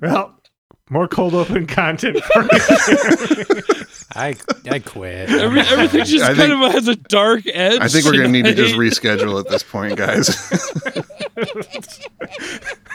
Well, more cold open content for me. I I quit. Every, everything just I kind think- of has a dark edge. I think we're gonna need to just reschedule at this point, guys.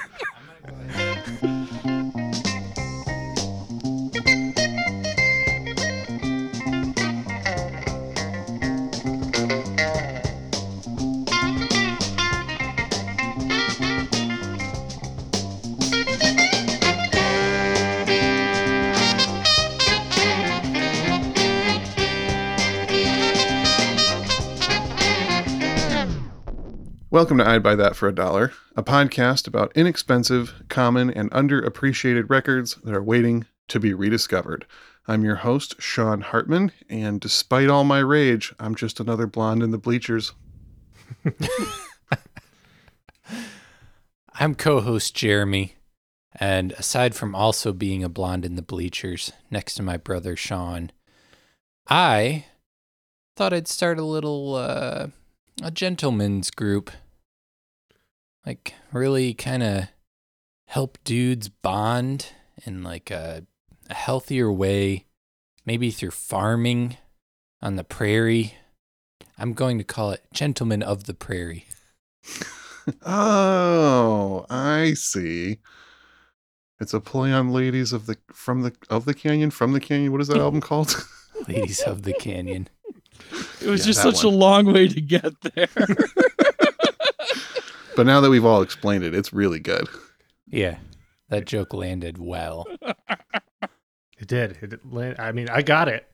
Welcome to I'd Buy That for a Dollar, a podcast about inexpensive, common, and underappreciated records that are waiting to be rediscovered. I'm your host, Sean Hartman, and despite all my rage, I'm just another blonde in the bleachers. I'm co-host Jeremy, and aside from also being a blonde in the bleachers next to my brother Sean, I thought I'd start a little uh, a gentleman's group, like really kind of help dudes bond in like a, a healthier way, maybe through farming on the prairie. I'm going to call it Gentlemen of the Prairie. Oh, I see. It's a play on ladies of the from the of the canyon from the canyon. What is that album called? Ladies of the Canyon. It was Yeah, just such one. a long way to get there. but now that we've all explained it, it's really good. Yeah, that joke landed well. it did. It, land- I mean, I got it.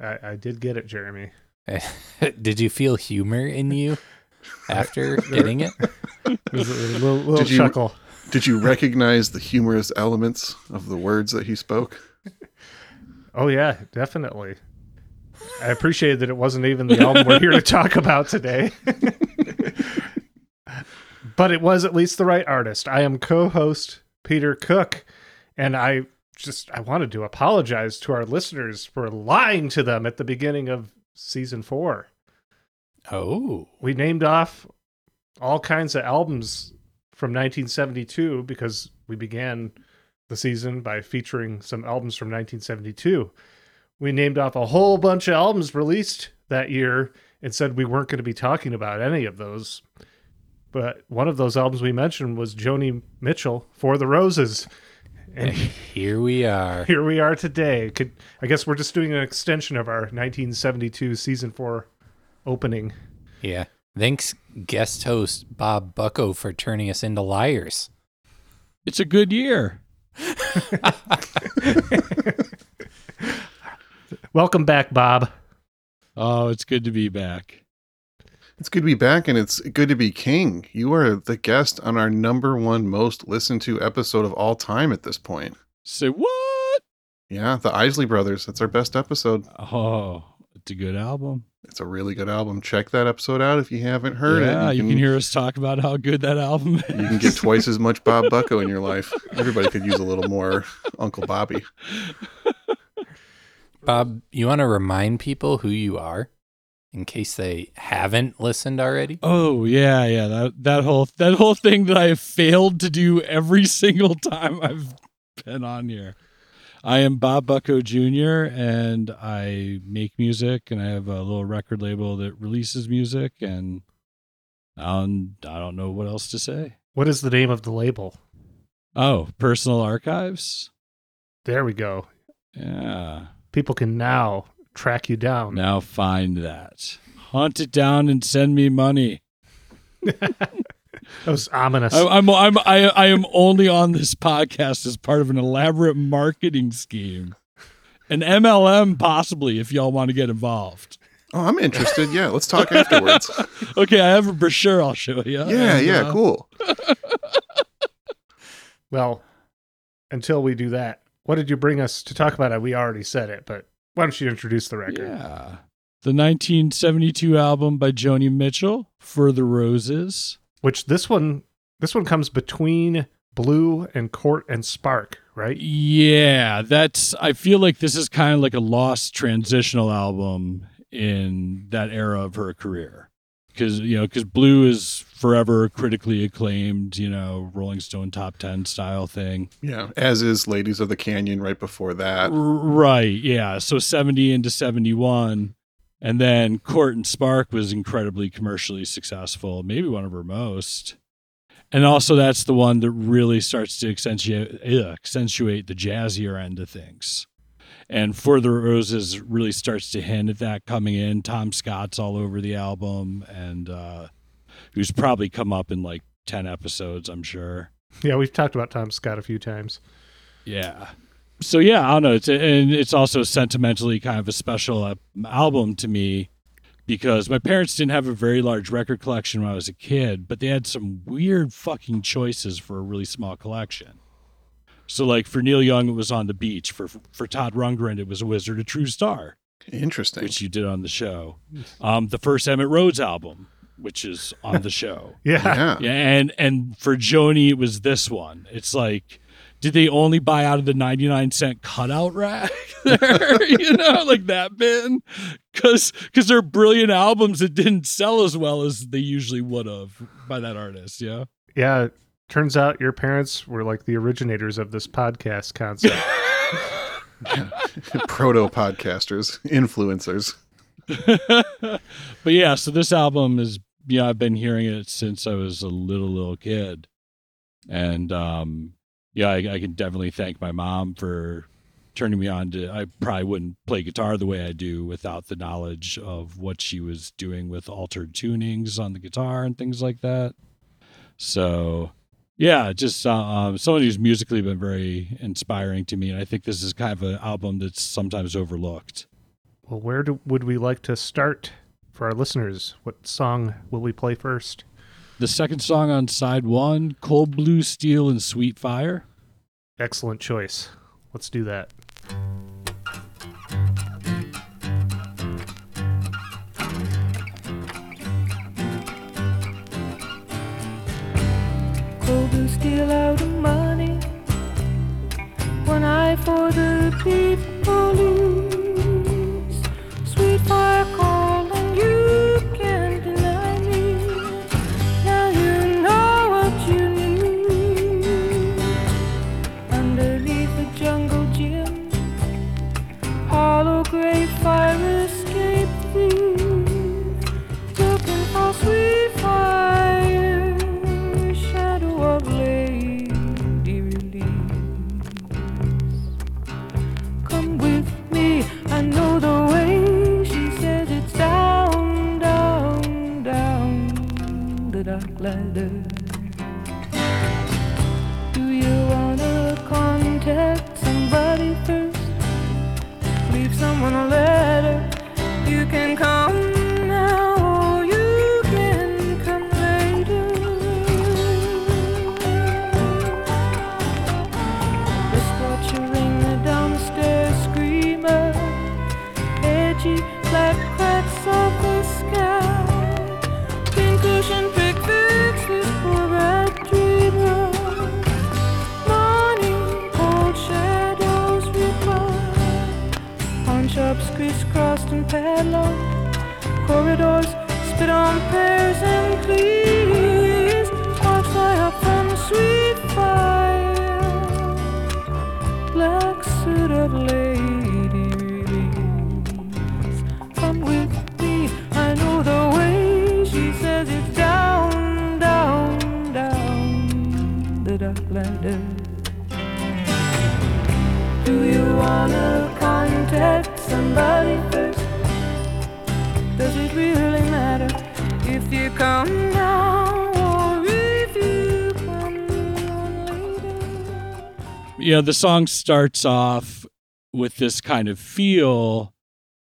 I, I did get it, Jeremy. Did you feel humor in you after getting it? It was a little, little Did you- chuckle. Did you recognize the humorous elements of the words that he spoke? Oh yeah, definitely. I appreciated that it wasn't even the album we're here to talk about today. but it was at least the right artist. I am co-host Peter Cook, and I just I wanted to apologize to our listeners for lying to them at the beginning of season 4. Oh, We named off all kinds of albums from 1972 because we began the season by featuring some albums from 1972. We named off a whole bunch of albums released that year and said we weren't going to be talking about any of those. But one of those albums we mentioned was Joni Mitchell for the Roses. And here we are. here we are today. Could I guess we're just doing an extension of our 1972 season 4 opening. Yeah. Thanks, guest host Bob Bucko, for turning us into liars. it's a good year. Welcome back, Bob. Oh, it's good to be back. It's good to be back, and it's good to be king. You are the guest on our number one most listened to episode of all time at this point. Say what? Yeah, the Isley Brothers. That's our best episode. Oh, it's a good album. It's a really good album. Check that episode out if you haven't heard yeah, it. you can, hear us talk about how good that album is. You can get twice as much Bob Bucko in your life. Everybody could use a little more Uncle Bobby. Bob, you want to remind people who you are in case they haven't listened already? Oh yeah, yeah. That that whole that whole thing that I have failed to do every single time I've been on here. I am Bob Bucko Jr. and I make music and I have a little record label that releases music and um, I don't know what else to say. What is the name of the label? Oh, personal archives. There we go. Yeah. People can now track you down. Now find that. Hunt it down and send me money. That was ominous. I, I'm I'm I, I am only on this podcast as part of an elaborate marketing scheme, an MLM possibly if y'all want to get involved. Oh, I'm interested. Yeah, let's talk afterwards. Okay, I have a brochure I'll show you. Yeah, And, yeah, uh, cool. well, until we do that, what did you bring us to talk about? It? We already said it, but why don't you introduce the record? Yeah, the 1972 album by Joni Mitchell, "For the Roses." Which this one, this one comes between Blue and Court and Spark, right? Yeah, that's. I feel like this is kind of like a lost transitional album in that era of her career. Because you know because Blue is forever critically acclaimed, you know, Rolling Stone top ten style thing. Yeah, as is Ladies of the Canyon right before that. Right, yeah. So seventy into seventy one. And then Court and Spark was incredibly commercially successful, maybe one of her most. And also, that's the one that really starts to accentuate, accentuate the jazzier end of things. And For the Roses really starts to hint at that coming in. Tom Scott's all over the album, and uh, who's probably come up in like 10 episodes, I'm sure. Yeah, we've talked about Tom Scott a few times. Yeah so yeah, I don't know. It's and it's also sentimentally kind of a special uh, album to me because my parents didn't have a very large record collection when I was a kid, but they had some weird fucking choices for a really small collection. So like for Neil Young, it was on the beach. For for Todd Rundgren, it was a Wizard, a True Star. Interesting. Which you did on the show. Um, the first Emitt Rhodes album, which is on the show. yeah. yeah. Yeah, and and for Joni, it was this one. It's like did they only buy out of the 99 cent cutout rack there you know like that bin because because they're brilliant albums that didn't sell as well as they usually would have by that artist yeah yeah turns out your parents were like the originators of this podcast concept proto podcasters influencers but yeah so this album is yeah you know, i've been hearing it since i was a little little kid and um yeah, I, I can definitely thank my mom for turning me on to. I probably wouldn't play guitar the way I do without the knowledge of what she was doing with altered tunings on the guitar and things like that. So, yeah, just uh, um, someone who's musically been very inspiring to me, and I think this is kind of an album that's sometimes overlooked. Well, where do, would we like to start for our listeners? What song will we play first? The second song on side one, Cold Blue Steel and Sweet Fire. Excellent choice. Let's do that. Steel out of money. One eye for the people lose. Sweet fire Corridors you know the song starts off with this kind of feel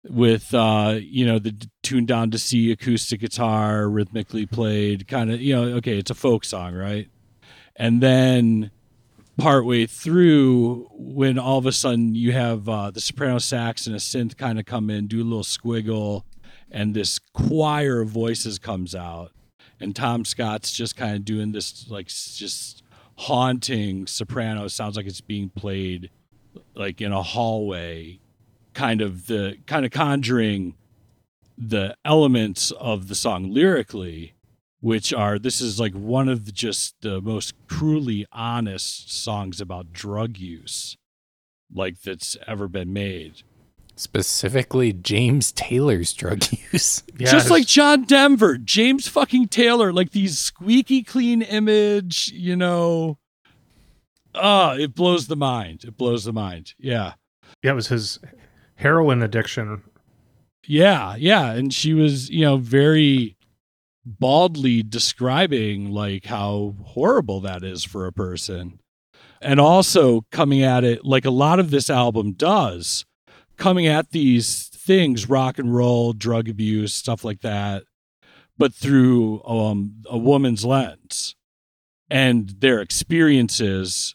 with uh you know the tuned down to C acoustic guitar rhythmically played kind of you know okay it's a folk song right? And then partway through when all of a sudden you have uh the soprano sax and a synth kind of come in do a little squiggle and this choir of voices comes out. And Tom Scott's just kind of doing this like just haunting soprano sounds like it's being played like in a hallway kind of the kind of conjuring the elements of the song lyrically, which are this is like one of the, just the most cruelly honest songs about drug use like that's ever been made. Specifically, James Taylor's drug use. Yeah, just like John Denver, James fucking Taylor, like these squeaky clean image, you know. Ah, it blows the mind. It blows the mind. Yeah. yeah, it was his heroin addiction. Yeah, yeah, and she was, you know, very baldly describing like how horrible that is for a person. And also coming at it like a lot of this album does, coming at these things, rock and roll, drug abuse, stuff like that, but through um a woman's lens and their experiences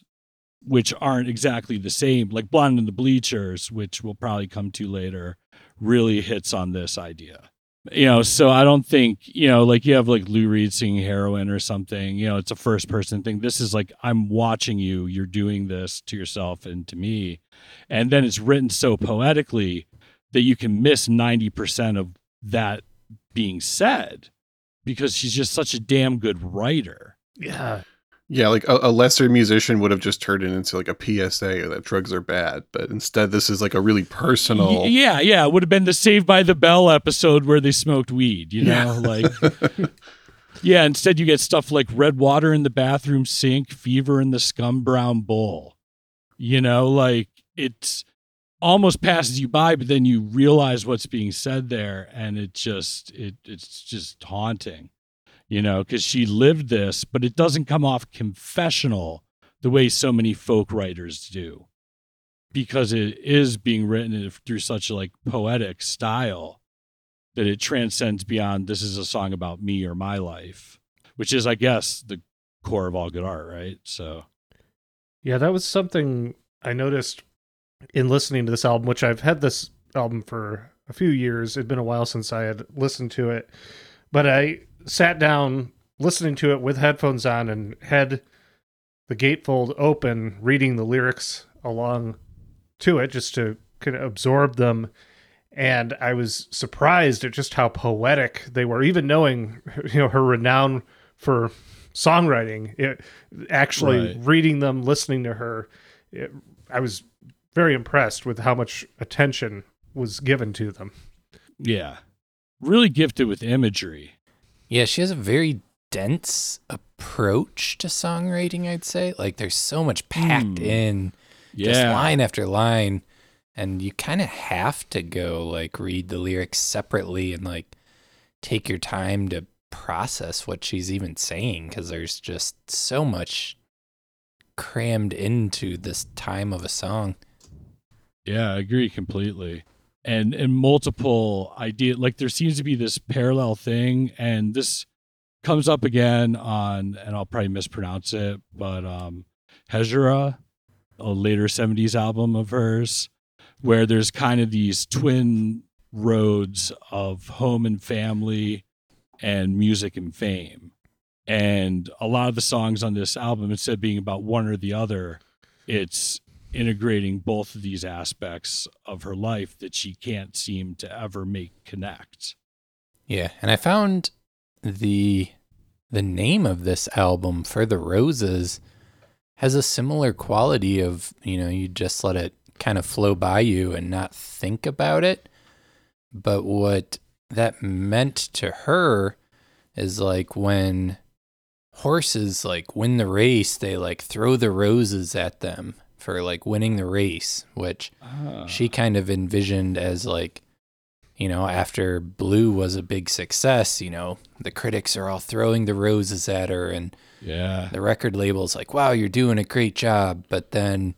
which aren't exactly the same, like Blonde in the Bleachers, which we'll probably come to later really hits on this idea. You know, so I don't think, you know, like you have like Lou Reed singing heroin or something, you know, it's a first person thing. This is like, I'm watching you, you're doing this to yourself and to me. And then it's written so poetically that you can miss 90% of that being said because she's just such a damn good writer. Yeah, Yeah, like a, a lesser musician would have just turned it into like a PSA or that drugs are bad, but instead this is like a really personal. Y- yeah, yeah. It would have been the Saved by the Bell episode where they smoked weed, you know? Yeah. Like, yeah, instead you get stuff like red water in the bathroom sink, fever in the scum brown bowl. You know, like it's almost passes you by, but then you realize what's being said there, and it just, it, it's just haunting, you know, because she lived this, but it doesn't come off confessional the way so many folk writers do. Because it is being written through such a like poetic style that it transcends beyond this is a song about me or my life which is i guess the core of all good art right? So. Yeah, that was something I noticed in listening to this album, which I've had this album for a few years. It'd been a while since I had listened to it, but I sat down listening to it with headphones on and had the gatefold open, reading the lyrics along to it just to kind of absorb them. And I was surprised at just how poetic they were, even knowing you know her renown for songwriting. It, actually Right. reading them, listening to her, it, I was very impressed with how much attention was given to them. yeah really gifted with imagery Yeah, she has a very dense approach to songwriting, I'd say. Like there's so much packed Hmm. in, just yeah line after line. And you kind of have to go like read the lyrics separately and like take your time to process what she's even saying because there's just so much crammed into this time of a song. yeah i agree completely and and multiple idea like there seems to be this parallel thing and this comes up again on and i'll probably mispronounce it but um Hejira a later 70s album of hers where there's kind of these twin roads of home and family and music and fame. And a lot of the songs on this album instead of being about one or the other it's integrating both of these aspects of her life that she can't seem to ever make connect. Yeah, and I found the the name of this album for the roses has a similar quality of, you know, you just let it kind of flow by you and not think about it. But what that meant to her is like when horses like win the race, they like throw the roses at them for like winning the race, which she kind of envisioned as like you know after blue was a big success you know the critics are all throwing the roses at her and yeah. the record label's like wow you're doing a great job but then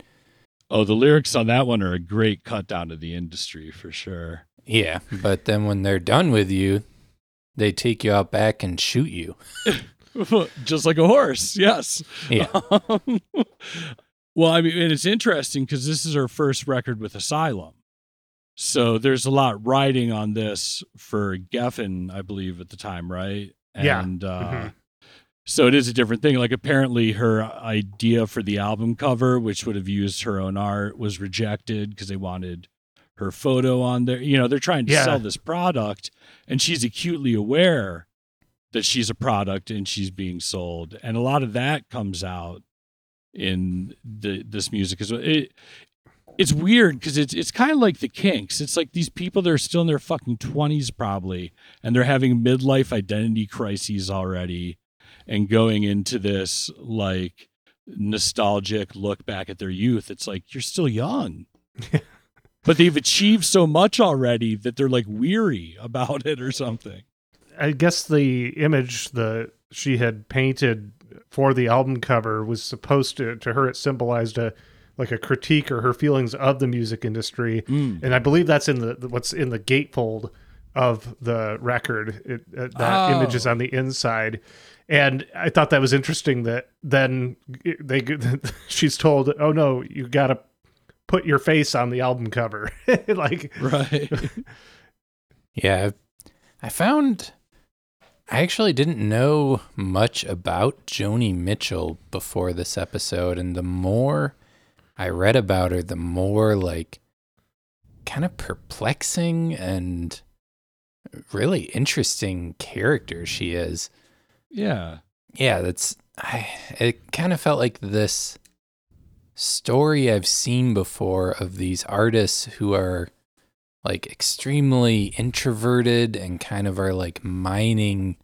Oh, the lyrics on that one are a great cut down to the industry for sure. yeah but then when they're done with you they take you out back and shoot you Just like a horse, yes. yeah Um, well, I mean, and it's interesting because this is her first record with Asylum. So there's a lot riding on this for Geffen, I believe, at the time, right? Yeah. And uh, Mhm. so it is a different thing. Like apparently her idea for the album cover, which would have used her own art, was rejected because they wanted her photo on there. You know, they're trying to Yeah. sell this product, and she's acutely aware that she's a product and she's being sold. And a lot of that comes out in the this music well. It, it's weird because it's it's kind of like the Kinks. It's like these people that are still in their fucking twenties probably, and they're having midlife identity crises already, and going into this like nostalgic look back at their youth. It's like you're still young, but they've achieved so much already that they're like weary about it or something. I guess the image that she had painted for the album cover was supposed to to her it symbolized a like a critique or her feelings of the music industry Mm. and I believe that's in the what's in the gatefold of the record. It, uh, that Oh. image is on the inside, and I thought that was interesting. That then they she's told, "Oh no, you got to put your face on the album cover." like, Right. Yeah, I found I actually didn't know much about Joni Mitchell before this episode, and the more I read about her, the more like kind of perplexing and really interesting character she is. yeah. Yeah, that's I it kind of felt like this story I've seen before of these artists who are like extremely introverted and kind of are like mining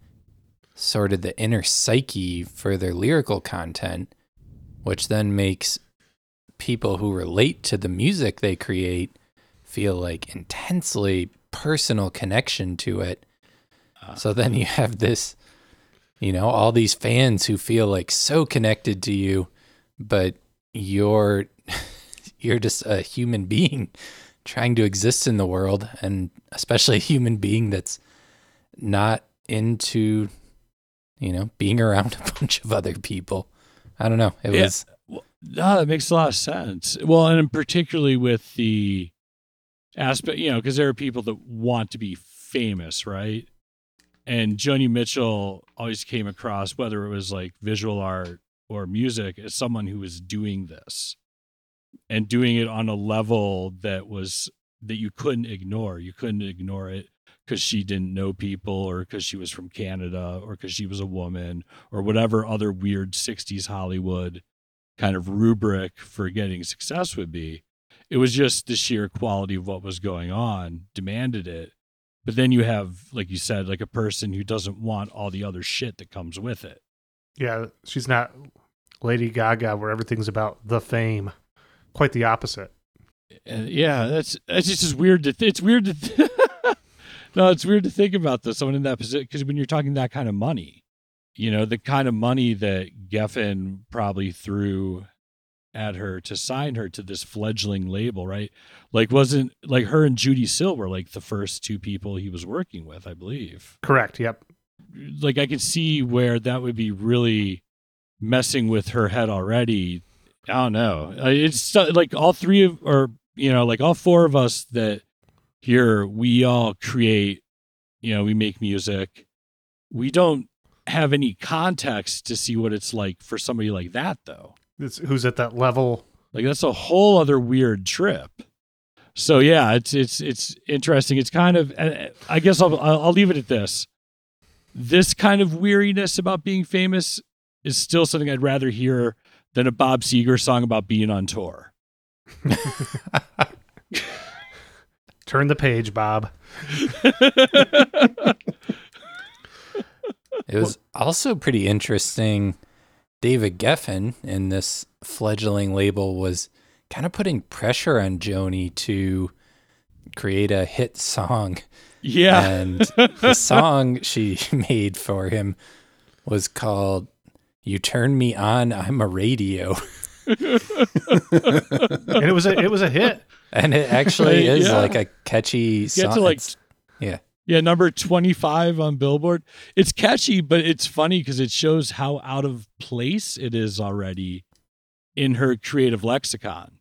sort of the inner psyche for their lyrical content, which then makes people who relate to the music they create feel like intensely personal connection to it. Ah. So then you have this, you know, all these fans who feel like so connected to you, but you're you're just a human being trying to exist in the world and especially a human being that's not into you know being around a bunch of other people i don't know it Yeah. was No, that makes a lot of sense. Well, and particularly with the aspect, you know, because there are people that want to be famous, right? And Joni Mitchell always came across, whether it was like visual art or music, as someone who was doing this and doing it on a level that was that you couldn't ignore. You couldn't ignore it because she didn't know people or because she was from Canada or because she was a woman or whatever other weird 60s Hollywood kind of rubric for getting success would be. It was just the sheer quality of what was going on demanded it. But then you have, like you said, like a person who doesn't want all the other shit that comes with it. yeah, she's not Lady Gaga, where everything's about the fame. Quite the opposite. And yeah, that's that's just weird to th- it's weird to th- no, it's weird to think about this. Someone in that position because when you're talking that kind of money, you know, the kind of money that Geffen probably threw at her to sign her to this fledgling label, right? Like, wasn't like her and Judee Sill were like the first two people he was working with, I believe. Correct. Yep. Like, I could see where that would be really messing with her head already. I don't know. It's like all three of, or you know, like all four of us that here we all create. You know, we make music. We don't have any context to see what it's like for somebody like that, though. It's, who's at that level? Like that's a whole other weird trip. So yeah, it's it's it's interesting. It's kind of I guess I'll I'll I'll leave it at this. This kind of weariness about being famous is still something I'd rather hear than a Bob Seger song about being on tour. Turn the page, Bob. It was also pretty interesting. David Geffen in this fledgling label was kind of putting pressure on Joni to create a hit song. Yeah. And the song she made for him was called You Turn Me On, I'm a Radio. and it was a it was a hit. And it actually Right, is yeah. like a catchy Get song. to like It's- yeah. Yeah, number 25 on Billboard. It's catchy, but it's funny because it shows how out of place it is already in her creative lexicon.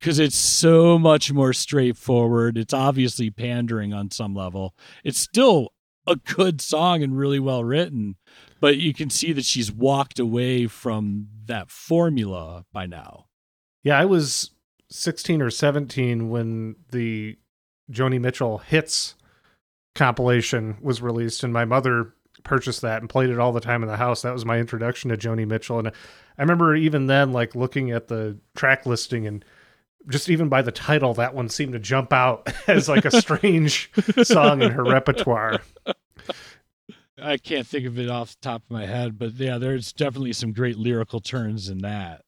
Because it's so much more straightforward. It's obviously pandering on some level. It's still a good song and really well written, but you can see that she's walked away from that formula by now. Yeah, I was 16 or 17 when the Joni Mitchell hits compilation was released, and my mother purchased that and played it all the time in the house. That was my introduction to Joni Mitchell, and I remember even then, like looking at the track listing and just even by the title, that one seemed to jump out as like a strange song in her repertoire. I can't think of it off the top of my head, but yeah, there's definitely some great lyrical turns in that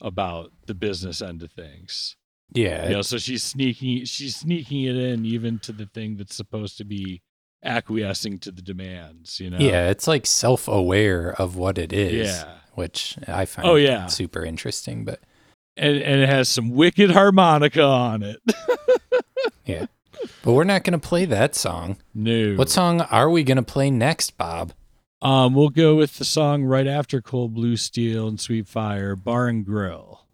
about the business end of things. Yeah. You know, so she's sneaking she's sneaking it in even to the thing that's supposed to be acquiescing to the demands, you know. Yeah, it's like self aware of what it is. Yeah. Which I find Oh, yeah. super interesting. But And and it has some wicked harmonica on it. but we're not gonna play that song. no. What song are we gonna play next, Bob? Um, we'll go with the song right after Cold Blue Steel and Sweet Fire, Bar and Grill.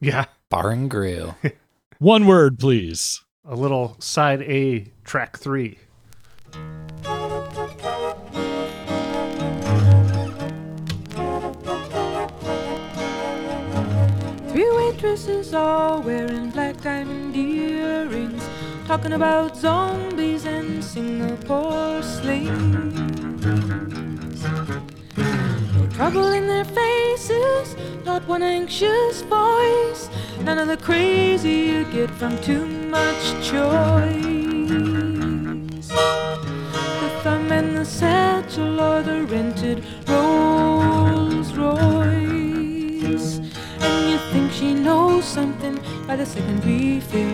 Yeah, Bar and Grill. One word, please. a little side A track three. Three waitresses all wearing black diamond earrings, talking about zombies and Singapore slings. No trouble in their faces, not one anxious voice, none of the crazy you get from too much choice. The thumb and the satchel or the rented Rolls Royce. She knows something by the second refill.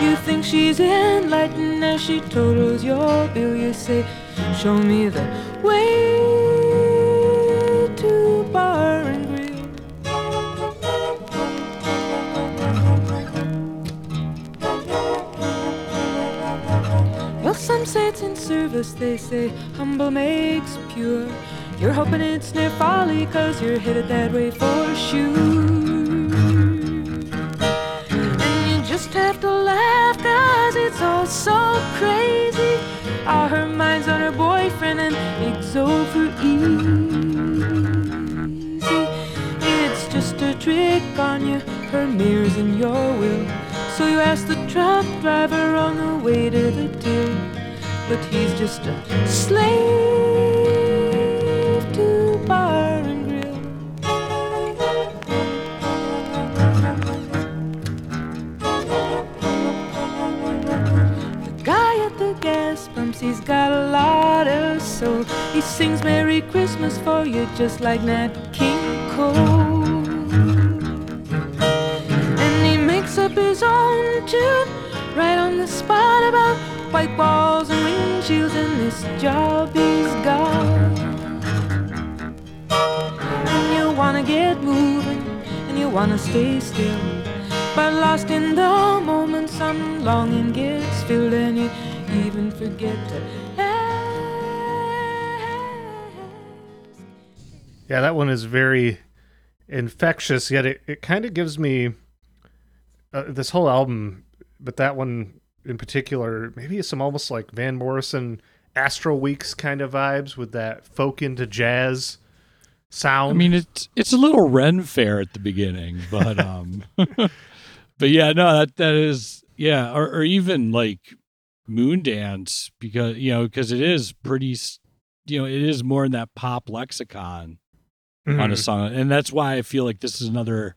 You think she's enlightened as she totals your bill. You say, Show me the way to bar and grill. Well, some say it's in service, they say humble makes pure. You're hoping it's near folly, cause you're headed that way for sure. Just have to laugh, cause it's all so crazy. All her mind's on her boyfriend and it's over easy. It's just a trick on you, her mirrors in your will. So you ask the truck driver on the way to the till, but he's just a slave he's got a lot of soul. He sings Merry Christmas for you just like Nat King Cole. And he makes up his own tune right on the spot about white walls and windshields and this job he's got. And you wanna get moving and you wanna stay still. But lost in the moment, some longing gets filled, and you even forget to ask. Yeah, that one is very infectious, yet it, it kind of gives me uh, this whole album, but that one in particular, maybe some almost like Van Morrison Astral Weeks kind of vibes with that folk into jazz sound. I mean, it's it's a little Ren fair at the beginning, but um, but yeah, no, that that is yeah, or or even like Moondance because you know because it is pretty, you know, it is more in that pop lexicon on a Mhm. song, and that's why I feel like this is another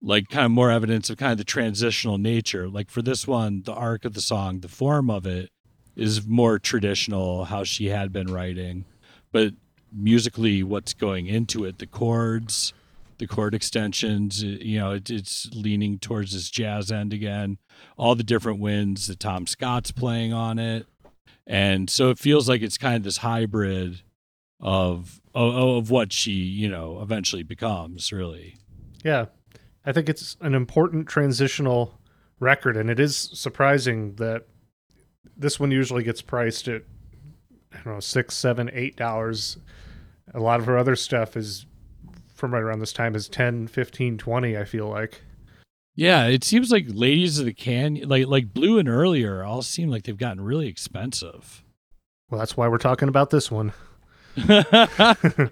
like kind of more evidence of kind of the transitional nature. Like for this one, the arc of the song, the form of it is more traditional, how she had been writing, but musically, what's going into it, the chords, the chord extensions, uh, you know, it, it's leaning towards this jazz end again. All the different winds that Tom Scott's playing on it, and so it feels like it's kind of this hybrid of of, of what she, you know, eventually becomes. Really, Yeah. I think it's an important transitional record, and it is surprising that this one usually gets priced at I don't know six, seven, eight dollars. A lot of her other stuff is from right around this time is 10, 15, 20, I feel like. yeah. It seems like Ladies of the Canyon, like like Blue and earlier, all seem like they've gotten really expensive. Well, that's why we're talking about this one. and Uh,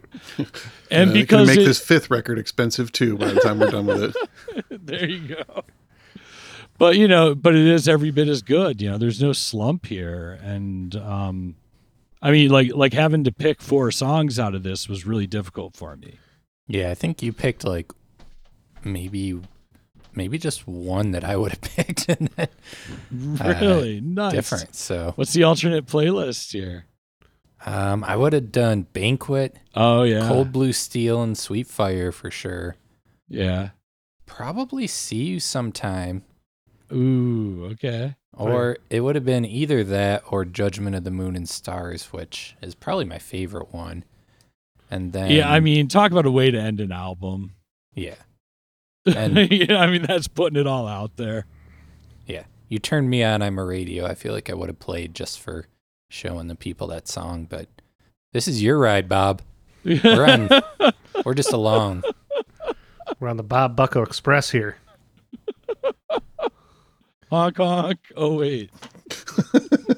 they can because make it- this fifth record expensive too by the time we're done with it. there you go. But you know, but it is every bit as good. You know, there's no slump here, and um, I mean, like like having to pick four songs out of this was really difficult for me. Yeah, I think you picked like maybe maybe just one that I would have picked and then Really nice. different. So What's the alternate playlist here? um I would have done Banquet, Oh yeah, Cold Blue Steel, and Sweet Fire for sure. yeah. Probably See You Sometime. Ooh, okay. Or it would have been either that or Judgment of the Moon and Stars, which is probably my favorite one. And then yeah, I mean, talk about a way to end an album. yeah, And- yeah, I mean that's putting it all out there. yeah. You turned me on. I'm a radio. I feel like I would have played just for showing the people that song, but this is your ride, Bob. We're on. we're just along. We're on the Bob Bucko Express here. honk honk. Oh wait.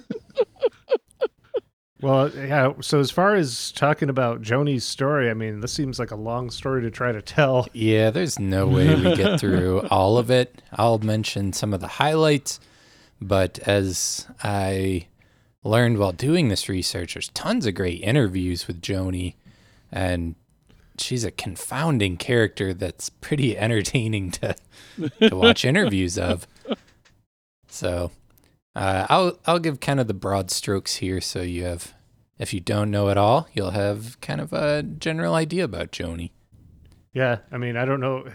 Well, yeah. So as far as talking about Joni's story, I mean, this seems like a long story to try to tell. Yeah, there's no way we get through all of it. I'll mention some of the highlights, but as I learned while doing this research, there's tons of great interviews with Joni, and she's a confounding character that's pretty entertaining to to watch interviews of. So, uh, I'll I'll give kind of the broad strokes here, so you have, if you don't know at all, you'll have kind of a general idea about Joni. Yeah, I mean, I don't know.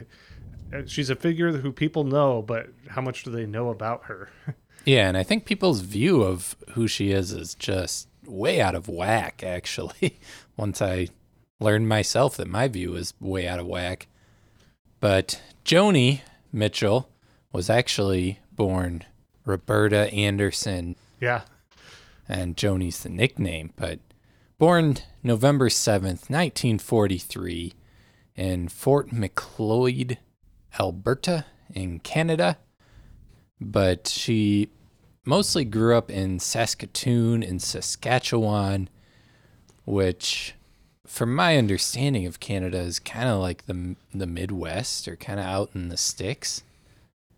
Uh, She's a figure who people know, but how much do they know about her? Yeah, and I think people's view of who she is is just way out of whack, actually. Once I learned myself that my view is way out of whack. But Joni Mitchell was actually born Roberta Anderson, yeah, and Joni's the nickname, but born November 7th, 1943, in Fort Macleod, Alberta, in Canada. But she mostly grew up in Saskatoon and Saskatchewan, which, from my understanding of Canada, is kind of like the the Midwest or kind of out in the sticks.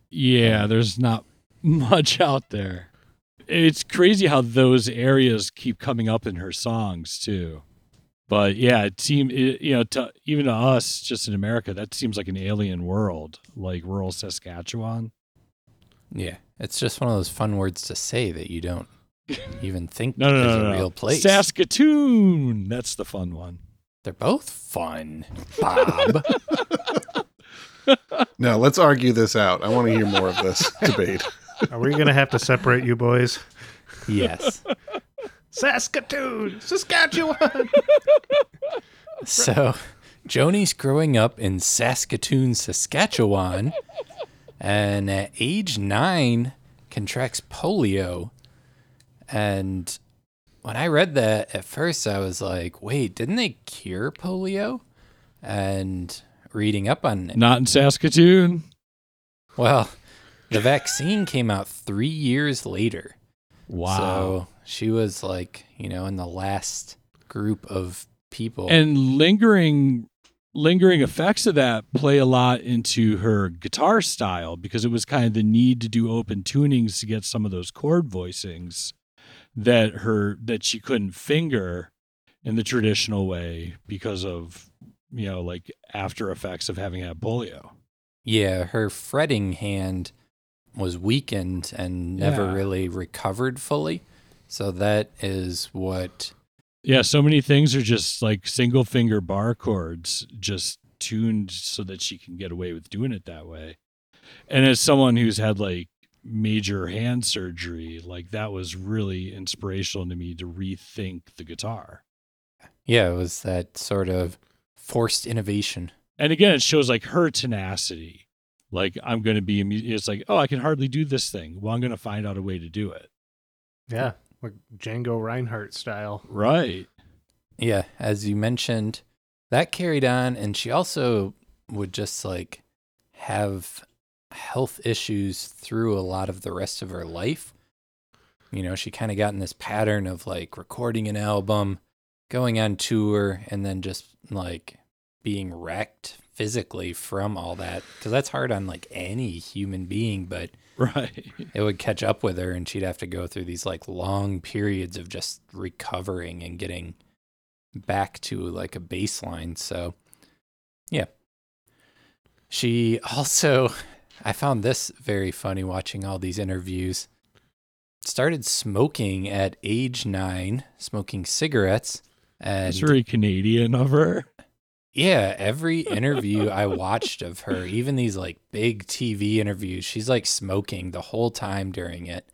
Yeah, there's not much out there. It's crazy how those areas keep coming up in her songs too. But yeah, it seemed it, you know to, even to us, just in America, that seems like an alien world, like rural Saskatchewan. Yeah, it's just one of those fun words to say that you don't even think No, no, is no, a no, real place. Saskatoon. That's the fun one. They're both fun, Bob. Now let's argue this out. I want to hear more of this debate. Are we gonna have to separate you boys? yes. Saskatoon, Saskatchewan. So, Joni's growing up in Saskatoon, Saskatchewan, and at age nine contracts polio. And when I read that at first, I was like, wait, didn't they cure polio? And reading up on it, Not in Saskatoon. well, the vaccine came out three years later. Wow. So she was like, you know, in the last group of people. and lingering lingering effects of that play a lot into her guitar style because it was kind of the need to do open tunings to get some of those chord voicings that her that she couldn't finger in the traditional way because of you know like after effects of having had polio Yeah, her fretting hand was weakened and never Yeah. really recovered fully. So that is what yeah so many things are just like single finger bar chords just tuned so that she can get away with doing it that way and as someone who's had like major hand surgery like that was really inspirational to me to rethink the guitar yeah, it was that sort of forced innovation. and again it shows like her tenacity like i'm going to be a it's like oh i can hardly do this thing well i'm going to find out a way to do it yeah, like Django Reinhardt style. right Yeah, as you mentioned, that carried on and she also would just like have health issues through a lot of the rest of her life. You know, she kind of got in this pattern of like recording an album, going on tour, and then just like being wrecked physically from all that because that's hard on like any human being, but Right. it would catch up with her and she'd have to go through these like long periods of just recovering and getting back to like a baseline. So, yeah. She also, I found this very funny watching all these interviews. Started smoking at age nine, smoking cigarettes. And It's very Canadian of her. Yeah, every interview I watched of her, even these like big TV interviews, she's like smoking the whole time during it.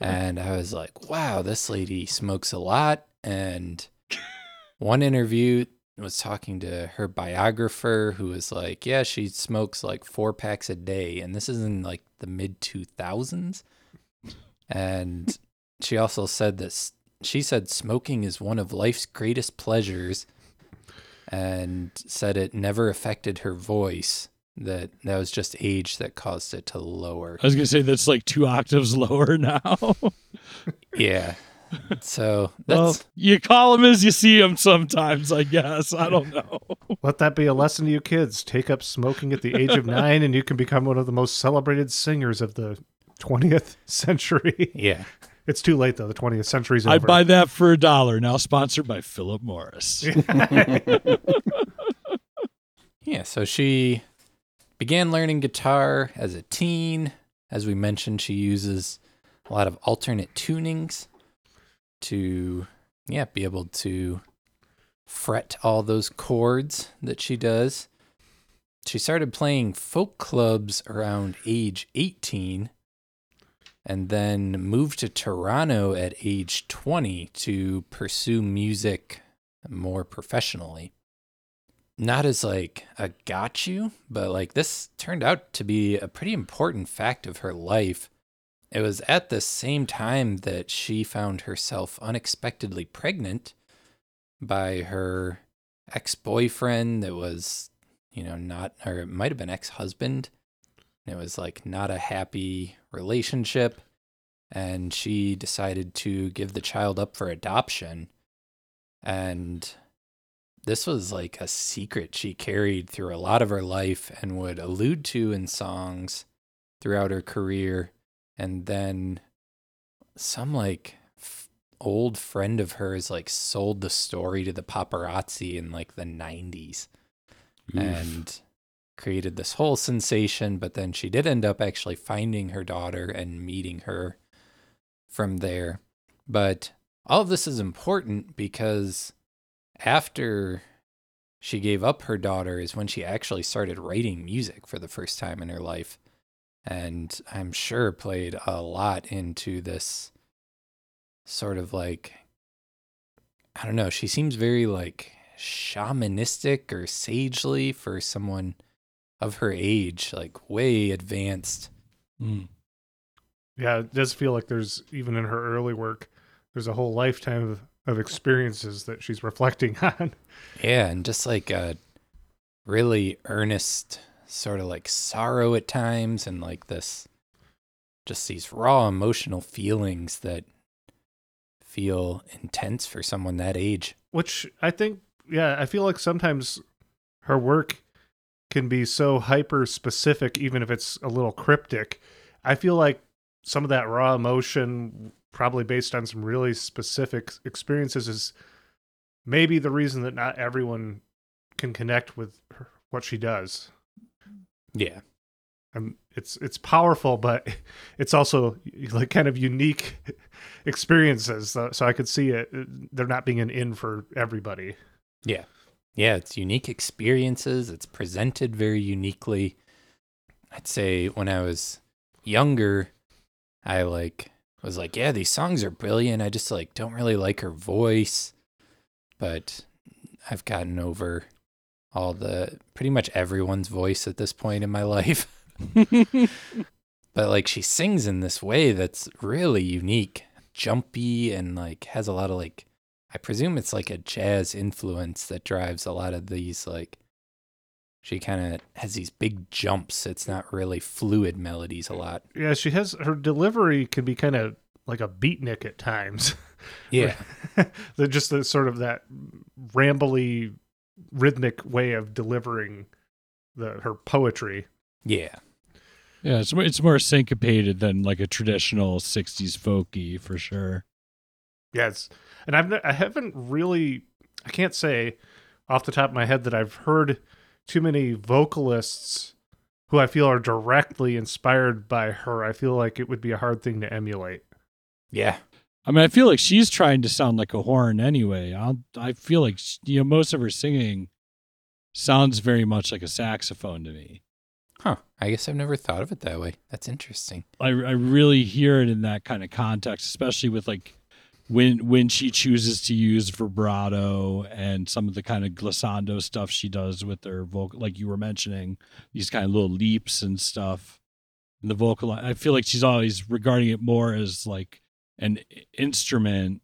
and I was like, wow, this lady smokes a lot. And one interview was talking to her biographer who was like, yeah, she smokes like four packs a day. And this is in like the mid 2000s. And she also said this. She said smoking is one of life's greatest pleasures and said it never affected her voice that that was just age that caused it to lower I was gonna say that's like two octaves lower now. yeah so that's well, you call them as you see them sometimes, I guess. I don't know. Let that be a lesson to you kids. Take up smoking at the age of nine, and you can become one of the most celebrated singers of the 20th century. yeah It's too late, though. The 20th century's over. I'd buy that for a dollar. Now sponsored by Philip Morris. yeah so she began learning guitar as a teen as we mentioned she uses a lot of alternate tunings to yeah be able to fret all those chords that she does she started playing folk clubs around age 18 and then moved to Toronto at age 20 to pursue music more professionally. Not as like a got you, but like this turned out to be a pretty important fact of her life. It was at the same time that she found herself unexpectedly pregnant by her ex boyfriend that was, you know, not, or it might have been ex husband. It was like not a happy relationship. And she decided to give the child up for adoption. And this was like a secret she carried through a lot of her life and would allude to in songs throughout her career. And then some like f- old friend of hers like sold the story to the paparazzi in like the 90s and created this whole sensation. But then she did end up actually finding her daughter and meeting her from there. But all of this is important because after she gave up her daughter is when she actually started writing music for the first time in her life. And I'm sure played a lot into this sort of like, I don't know, she seems very like shamanistic or sagely for someone of her age, like way advanced. Mm. Yeah, it does feel like there's, even in her early work, there's a whole lifetime of, of experiences that she's reflecting on. Yeah, and just like a really earnest sort of like sorrow at times and like this just these raw emotional feelings that feel intense for someone that age. which I think, yeah, I feel like sometimes her work can be so hyper specific, even if it's a little cryptic. I feel like some of that raw emotion, probably based on some really specific experiences, is maybe the reason that not everyone can connect with her, what she does. Yeah. Um, it's it's powerful, but it's also like kind of unique experiences. So, so I could see it. They're not being an in for everybody. Yeah. Yeah, it's unique experiences. It's presented very uniquely. I'd say when I was younger, I like was like, yeah, these songs are brilliant. I just like don't really like her voice. But I've gotten over all the pretty much everyone's voice at this point in my life. but like she sings in this way that's really unique, jumpy and like has a lot of like I presume it's like a jazz influence that drives a lot of these like she kind of has these big jumps. It's not really fluid melodies a lot. Yeah, she has her delivery can be kind of like a beatnik at times. Yeah. They're just the sort of that rambly rhythmic way of delivering the her poetry. Yeah. Yeah, it's more, it's more syncopated than like a traditional '60s folky for sure. Yes, and I've n- I haven't really I can't say off the top of my head that I've heard too many vocalists who I feel are directly inspired by her. I feel like it would be a hard thing to emulate. Yeah. I mean, I feel like she's trying to sound like a horn anyway. I'll, I feel like sh- you know most of her singing sounds very much like a saxophone to me. Huh. I guess I've never thought of it that way. That's interesting. I, I really hear it in that kind of context, especially with like when when she chooses to use vibrato and some of the kind of glissando stuff she does with her vocal, like you were mentioning, these kind of little leaps and stuff. And the vocal, I feel like she's always regarding it more as like an instrument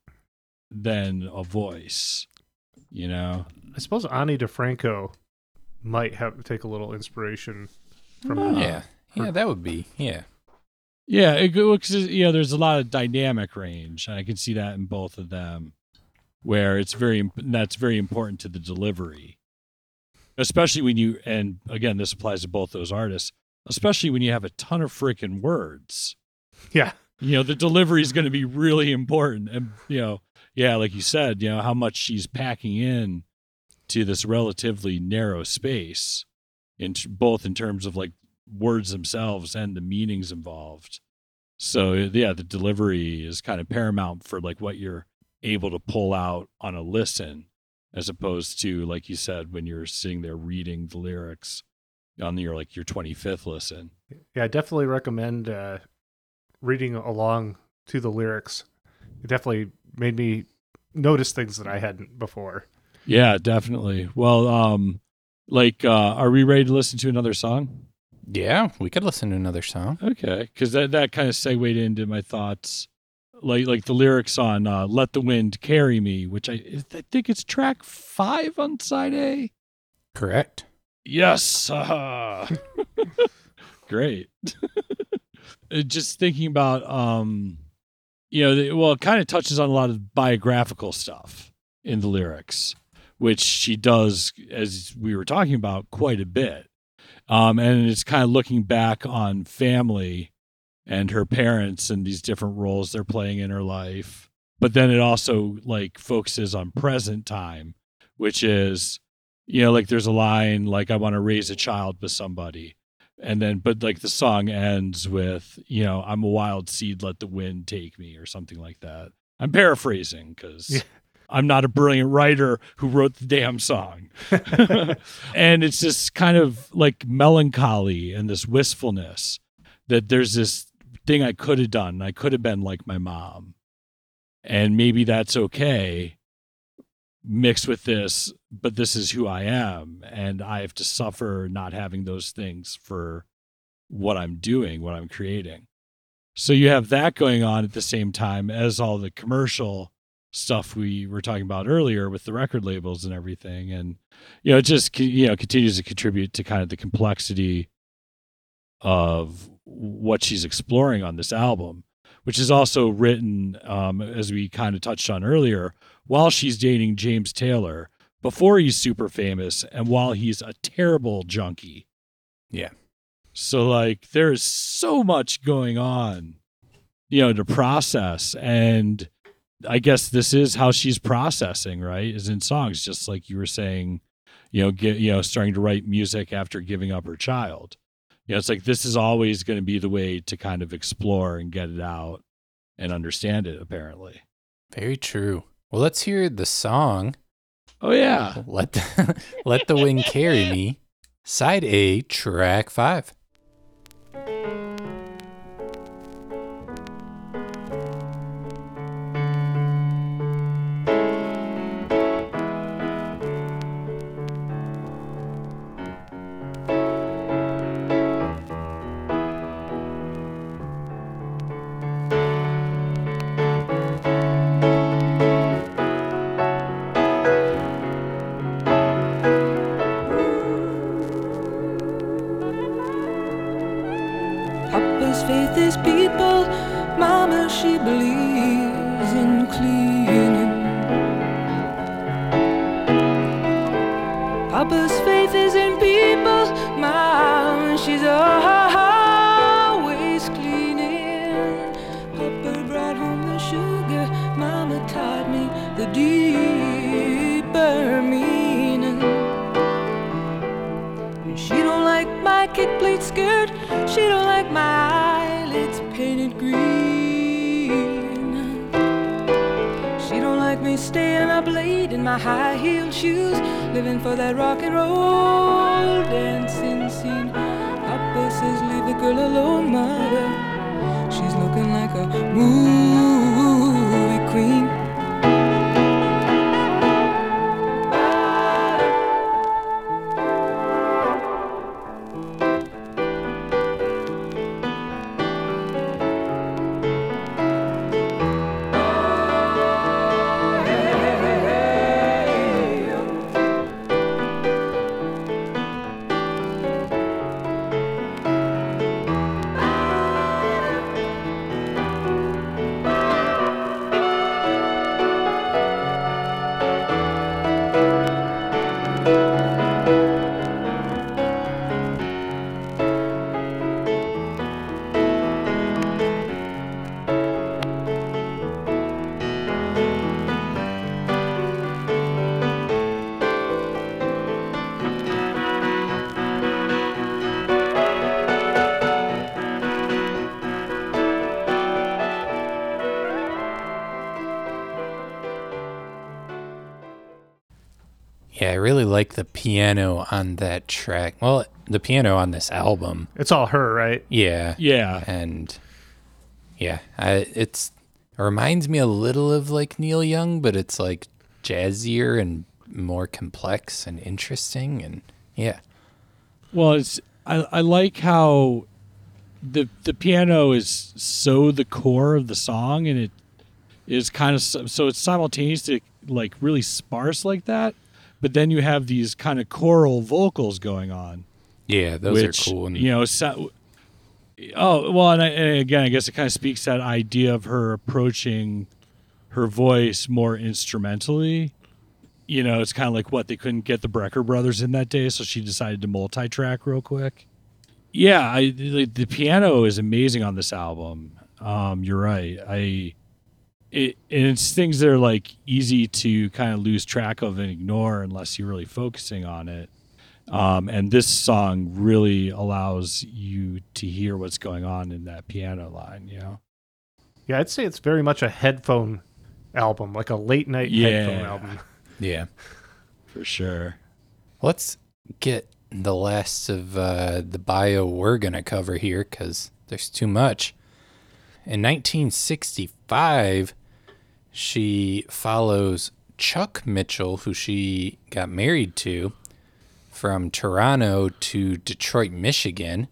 than a voice. You know, I suppose Ani DiFranco might have take a little inspiration from Oh. yeah. Yeah, that would be. Yeah. Yeah, it, looks you know, there's a lot of dynamic range, and I can see that in both of them, where it's very that's very important to the delivery, especially when you and again this applies to both those artists, especially when you have a ton of freaking words. Yeah. You know, the delivery is going to be really important, and you know, yeah, like you said, you know how much she's packing in to this relatively narrow space, in t- both in terms of like words themselves and the meanings involved. So yeah, the delivery is kind of paramount for like what you're able to pull out on a listen, as opposed to like you said when you're sitting there reading the lyrics on your like your 25th listen. Yeah, I definitely recommend uh, reading along to the lyrics. It definitely made me notice things that I hadn't before. Yeah, definitely. Well, um, like, uh, are we ready to listen to another song? Yeah. We could listen to another song. Okay, because that that kind of segued into my thoughts, like like the lyrics on uh, "Let the Wind Carry Me," which I I think it's track five on side A. Correct. Yes, uh, great. Just thinking about, um, you know, the, well, it kind of touches on a lot of biographical stuff in the lyrics, which she does, as we were talking about, quite a bit. Um, and it's kind of looking back on family and her parents and these different roles they're playing in her life. But then it also like focuses on present time, which is, you know, like there's a line like I want to raise a child with somebody. And then but like the song ends with, you know, I'm a wild seed, let the wind take me or something like that. I'm paraphrasing cuz Yeah. I'm not a brilliant writer who wrote the damn song. and it's this kind of like melancholy and this wistfulness that there's this thing I could have done. I could have been like my mom. And maybe that's okay mixed with this, but this is who I am. And I have to suffer not having those things for what I'm doing, what I'm creating. So you have that going on at the same time as all the commercial stuff we were talking about earlier with the record labels and everything. And, you know, it just, you know, continues to contribute to kind of the complexity of what she's exploring on this album, which is also written, um, as we kind of touched on earlier, while she's dating James Taylor, before he's super famous, and while he's a terrible junkie. Yeah. So, like, there is so much going on, you know, to process. And I guess this is how she's processing, right? Is in songs, just like you were saying, you know, get, you know, starting to write music after giving up her child. You know, it's like this is always going to be the way to kind of explore and get it out and understand it, apparently. Very true. Well, let's hear the song. Oh, yeah. Let the, Let the Wind Carry Me. Side A, track five. Really like the piano on that track. Well, the piano on this album. It's all her, right? Yeah. Yeah. And yeah, I, it's it reminds me a little of like Neil Young, but it's like jazzier and more complex and interesting and yeah. Well, it's I, I like how the the piano is so the core of the song, and it is kind of so, so it's simultaneously like really sparse like that, but then you have these kind of choral vocals going on, Yeah, those which are cool and you know. So, oh well, and, I, and again, I guess it kind of speaks that idea of her approaching her voice more instrumentally. You know, it's kind of like what they couldn't get the Brecker brothers in that day, so she decided to multi-track real quick. Yeah, I the, the piano is amazing on this album. Um, you're right. I it and it's things that are like easy to kind of lose track of and ignore unless you're really focusing on it. Um, and this song really allows you to hear what's going on in that piano line. You know. Yeah, I'd say it's very much a headphone album, like a late night Yeah. headphone album. yeah. For sure. Let's get the last of uh, the bio we're going to cover here because there's too much. In 1965, she follows Chuck Mitchell, who she got married to, from Toronto to Detroit, Michigan,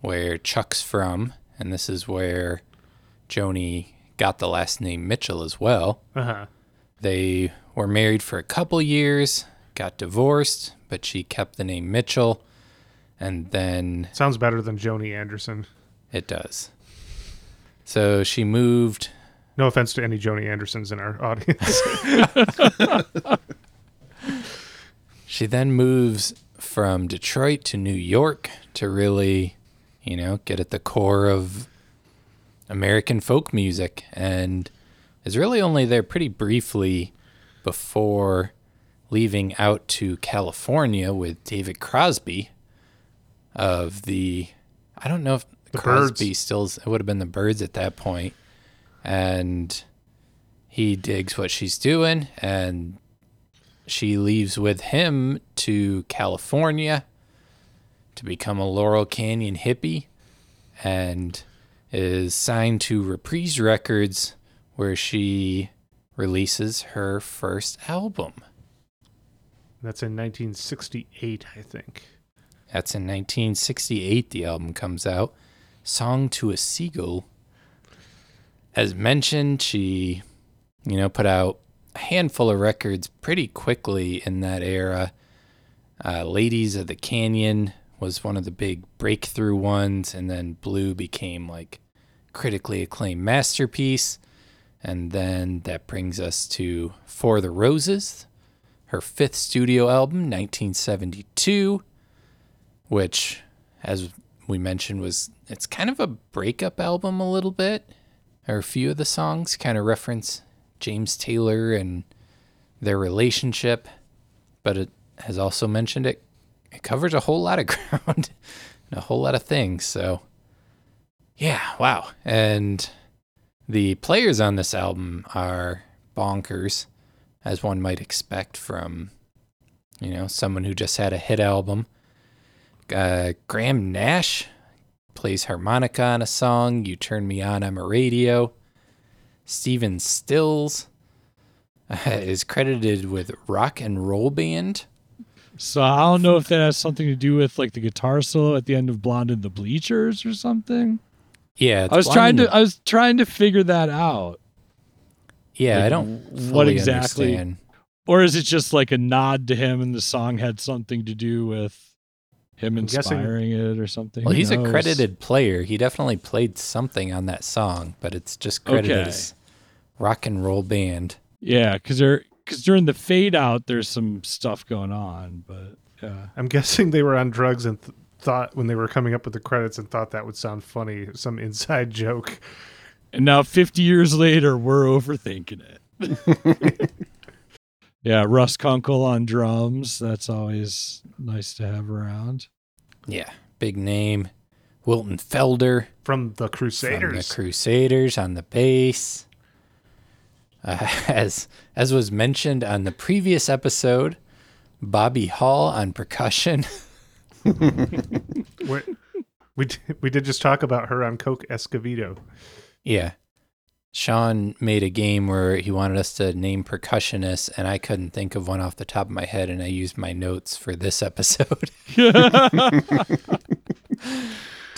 where Chuck's from. And this is where Joni got the last name Mitchell as well. Uh huh. They were married for a couple years, got divorced, but she kept the name Mitchell. And then Sounds better than Joni Anderson. it does. So she moved. No offense to any Joni Andersons in our audience. She then moves from Detroit to New York to really, you know, get at the core of American folk music and is really only there pretty briefly before leaving out to California with David Crosby of the I don't know if The Crosby Byrds. still it would have been the Byrds at that point and he digs what she's doing and she leaves with him to California to become a Laurel Canyon hippie and is signed to Reprise Records where she releases her first album. That's in 1968, I think. That's in 1968 the album comes out. Song to a Seagull. As mentioned, she you know put out a handful of records pretty quickly in that era. Uh, Ladies of the Canyon was one of the big breakthrough ones, and then Blue became like critically acclaimed masterpiece. And then that brings us to For the Roses, her fifth studio album, 1972, which, as we mentioned was it's kind of a breakup album a little bit, or a few of the songs kind of reference James Taylor and their relationship, but it has also mentioned it it covers a whole lot of ground and a whole lot of things. So yeah, wow. And the players on this album are bonkers, as one might expect from you know someone who just had a hit album. Uh, Graham Nash plays harmonica on a song. You turn me on, I'm a radio. Stephen Stills uh, is credited with rock and roll band. So I don't know if that has something to do with like the guitar solo at the end of Blonde in the Bleachers or something. Yeah, it's I was Blonde trying to the- I was trying to figure that out. yeah, I don't what exactly- understand. Or is it just like a nod to him and the song had something to do with him I'm guessing- inspiring it or something? Well, Who he's a knows? credited player. He definitely played something on that song, but it's just credited Okay. as rock and roll band. Yeah, because they're because during the fade out there's some stuff going on, but yeah. I'm guessing they were on drugs and th- thought when they were coming up with the credits and thought that would sound funny, some inside joke. And now 50 years later, we're overthinking it. yeah, Russ Kunkel on drums. That's always nice to have around. Yeah, big name. Wilton Felder From the Crusaders. from Crusaders. the Crusaders on the bass. Uh, as as was mentioned on the previous episode, Bobby Hall on percussion. we we did, we did just talk about her on Coke Escovedo. Yeah. Sean made a game where he wanted us to name percussionists, and I couldn't think of one off the top of my head, and I used my notes for this episode to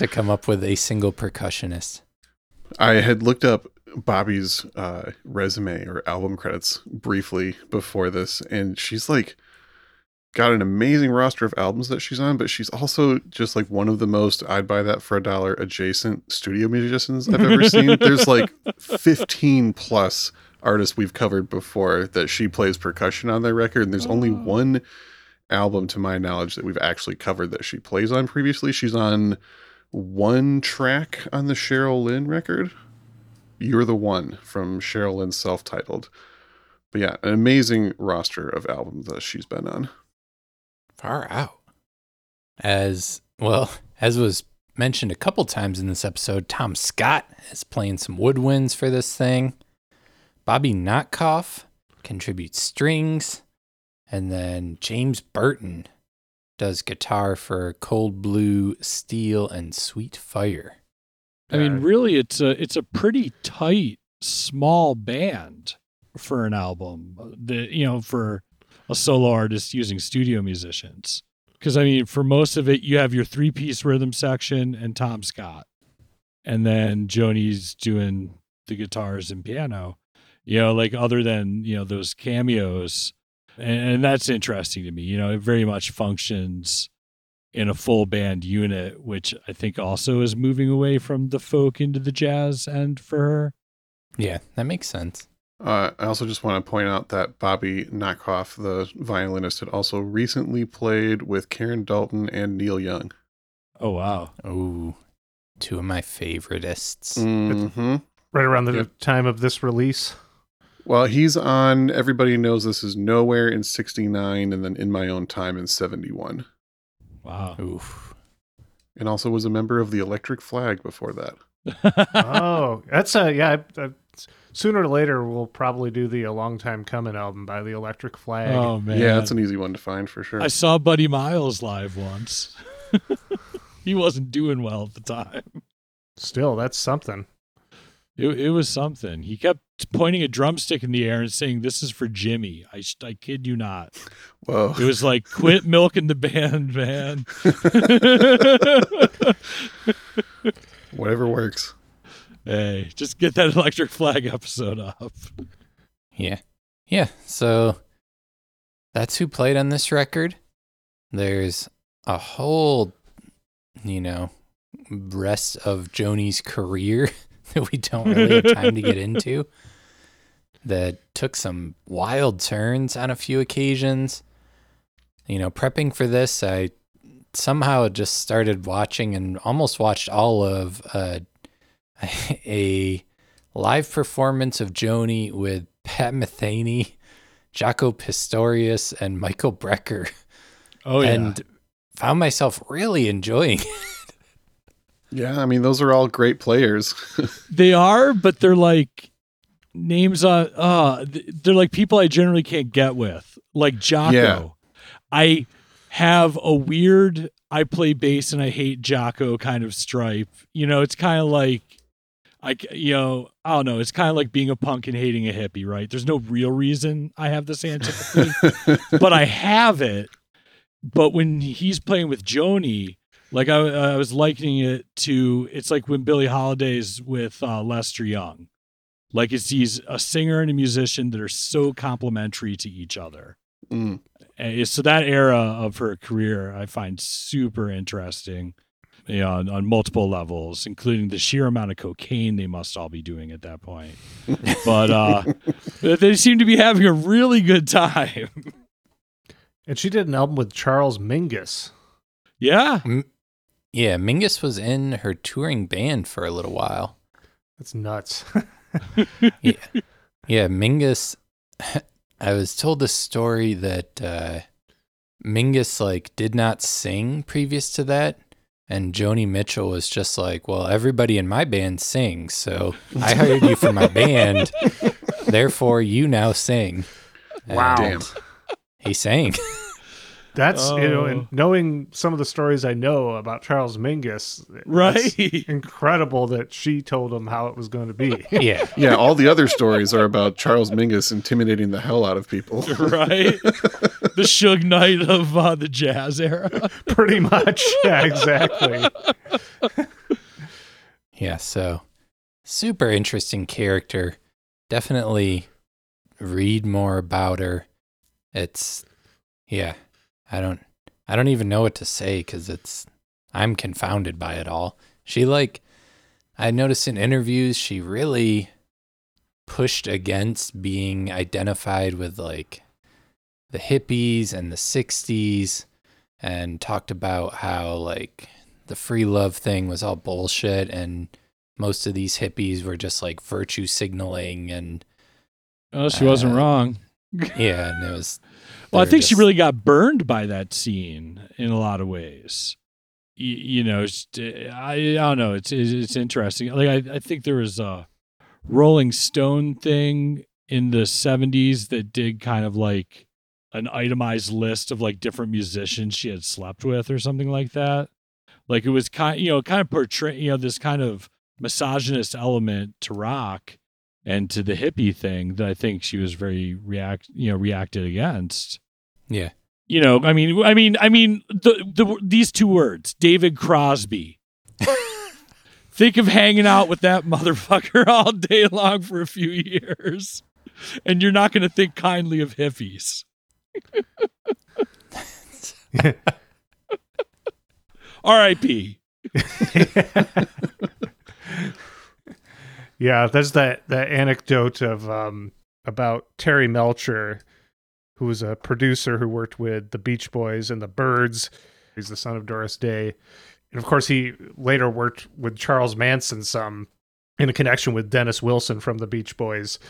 come up with a single percussionist. I had looked up Bobby's uh, resume or album credits briefly before this, and she's like got an amazing roster of albums that she's on, but she's also just like one of the most I'd buy that for a dollar adjacent studio musicians I've ever seen. There's like 15 plus artists we've covered before that she plays percussion on their record, and there's only Oh. one album to my knowledge that we've actually covered that she plays on previously. She's on one track on the Cheryl Lynn record. You're the One from Cheryl Lynn's self titled. But yeah, an amazing roster of albums that she's been on. Far out. As well, as was mentioned a couple times in this episode, Tom Scott is playing some woodwinds for this thing. Bobby Notkoff contributes strings. And then James Burton does guitar for Cold Blue, Steel, and Sweet Fire. I mean, really, it's a it's a pretty tight, small band for an album. The you know for a solo artist using studio musicians. Because I mean, for most of it, you have your three piece rhythm section and Tom Scott, and then Joni's doing the guitars and piano. You know, like other than you know those cameos, and, and that's interesting to me. You know, it very much functions in a full band unit, which I think also is moving away from the folk into the jazz and for her. Yeah, that makes sense. Uh, I also just want to point out that Bobby Notkoff, the violinist, had also recently played with Karen Dalton and Neil Young. Oh wow. Oh, two of my favoritists. hmm right around the Yep. time of this release. Well, he's on Everybody Knows This Is Nowhere in 69 and then In My Own Time in 71. Wow. Oof. And also was a member of the Electric Flag before that. oh, that's a yeah. I, I, sooner or later, we'll probably do the "A Long Time Coming" album by the Electric Flag. oh man. Yeah, that's an easy one to find for sure. I saw Buddy Miles live once. he wasn't doing well at the time. Still, that's something. It, it was something. He kept pointing a drumstick in the air and saying, "This is for Jimmy." I, I kid you not. Whoa. It was like, "Quit milking the band, man." Whatever works. Hey, just get that Electric Flag episode up. Yeah. Yeah. So that's who played on this record. There's a whole, you know, rest of Joni's career that we don't really have time to get into that took some wild turns on a few occasions. You know, prepping for this, I somehow just started watching and almost watched all of uh, a live performance of Joni with Pat Metheny, Jaco Pastorius, and Michael Brecker, Oh yeah. and found myself really enjoying it. Yeah, I mean those are all great players. They are, but they're like names on uh they're like people I generally can't get with. Like Jaco. Yeah. I have a weird I play bass and I hate Jaco kind of stripe. You know, it's kind of like I you know, I don't know, it's kind of like being a punk and hating a hippie, right? There's no real reason I have this antipathy, but I have it. But when he's playing with Joni, like I, I was likening it to, it's like when Billie Holiday's with uh, Lester Young. Like it's he's a singer and a musician that are so complementary to each other. Mm. So that era of her career, I find super interesting. You know, on, on multiple levels, including the sheer amount of cocaine they must all be doing at that point. But uh, they seem to be having a really good time. And she did an album with Charles Mingus. Yeah. Yeah, Mingus was in her touring band for a little while. That's nuts. Yeah. yeah, Mingus. I was told the story that uh, Mingus like did not sing previous to that, and Joni Mitchell was just like, "Well, everybody in my band sings, so I hired you for my band. Therefore, you now sing." And Wow. Damn. He sang. That's you know, Oh. and knowing some of the stories I know about Charles Mingus, Right. incredible that she told him how it was going to be. yeah, Yeah, all the other stories are about Charles Mingus intimidating the hell out of people. right? the Suge Knight of uh, the jazz era. Pretty much, yeah, exactly. yeah. So, super interesting character. Definitely read more about her. It's yeah. I don't I don't even know what to say cuz it's I'm confounded by it all. She like I noticed in interviews she really pushed against being identified with like the hippies and the 60s and talked about how like the free love thing was all bullshit and most of these hippies were just like virtue signaling and Oh, she wasn't Uh, wrong. yeah and it was Well, I think she really got burned by that scene in a lot of ways. You, you know, I, I don't know. It's it's, it's interesting. Like I, I think there was a Rolling Stone thing in the '70s that did kind of like an itemized list of like different musicians she had slept with or something like that. Like it was kind, you know, kind of portray, you know, this kind of misogynist element to rock and to the hippie thing that I think she was very react, you know, reacted against. Yeah. You know i mean i mean i mean the, the these two words david crosby. Think of hanging out with that motherfucker all day long for a few years and you're not going to think kindly of hippies. Rip yeah, there's that that anecdote of um about Terry Melcher, who was a producer who worked with the Beach Boys and the Byrds. He's the son of Doris Day. And of course he later worked with Charles Manson some in a connection with Dennis Wilson from the Beach Boys.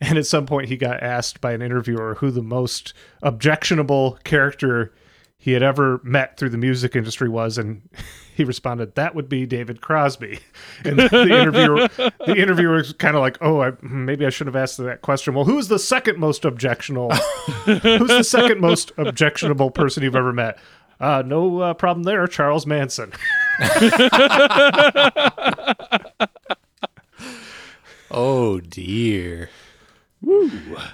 And at some point he got asked by an interviewer who the most objectionable character he had ever met through the music industry was and he responded that would be David Crosby. And the interviewer the interviewer was kind of like, "Oh, I, maybe I should have asked that question." Well, who's the second most objectionable? who's the second most objectionable person you've ever met? Uh, no uh, problem there, Charles Manson. oh dear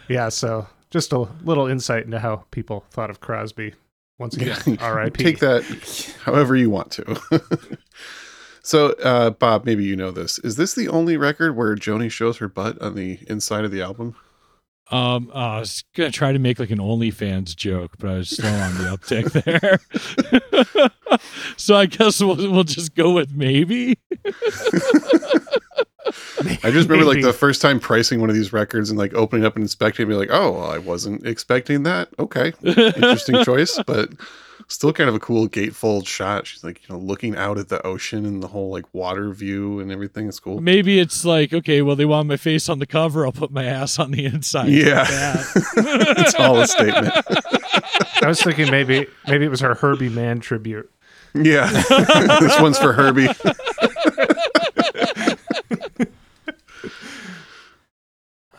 Yeah, so just a little insight into how people thought of Crosby. Once again, R.I.P. Take that however you want to. so, uh, Bob, maybe you know this. Is this the only record where Joni shows her butt on the inside of the album? um, uh, I was gonna try to make like an OnlyFans joke, but I was slow on the uptick there. so I guess we'll we'll just go with maybe. I just remember like the first time pricing one of these records and like opening up and inspecting, and be like, "Oh, well, I wasn't expecting that." Okay, interesting choice, but Still kind of a cool gatefold shot. She's like, you know, looking out at the ocean and the whole like water view and everything. It's cool. Maybe it's like, okay, well, they want my face on the cover. I'll put my ass on the inside. Yeah. That. it's all a statement. I was thinking maybe maybe it was her Herbie Mann tribute. Yeah. this one's for Herbie.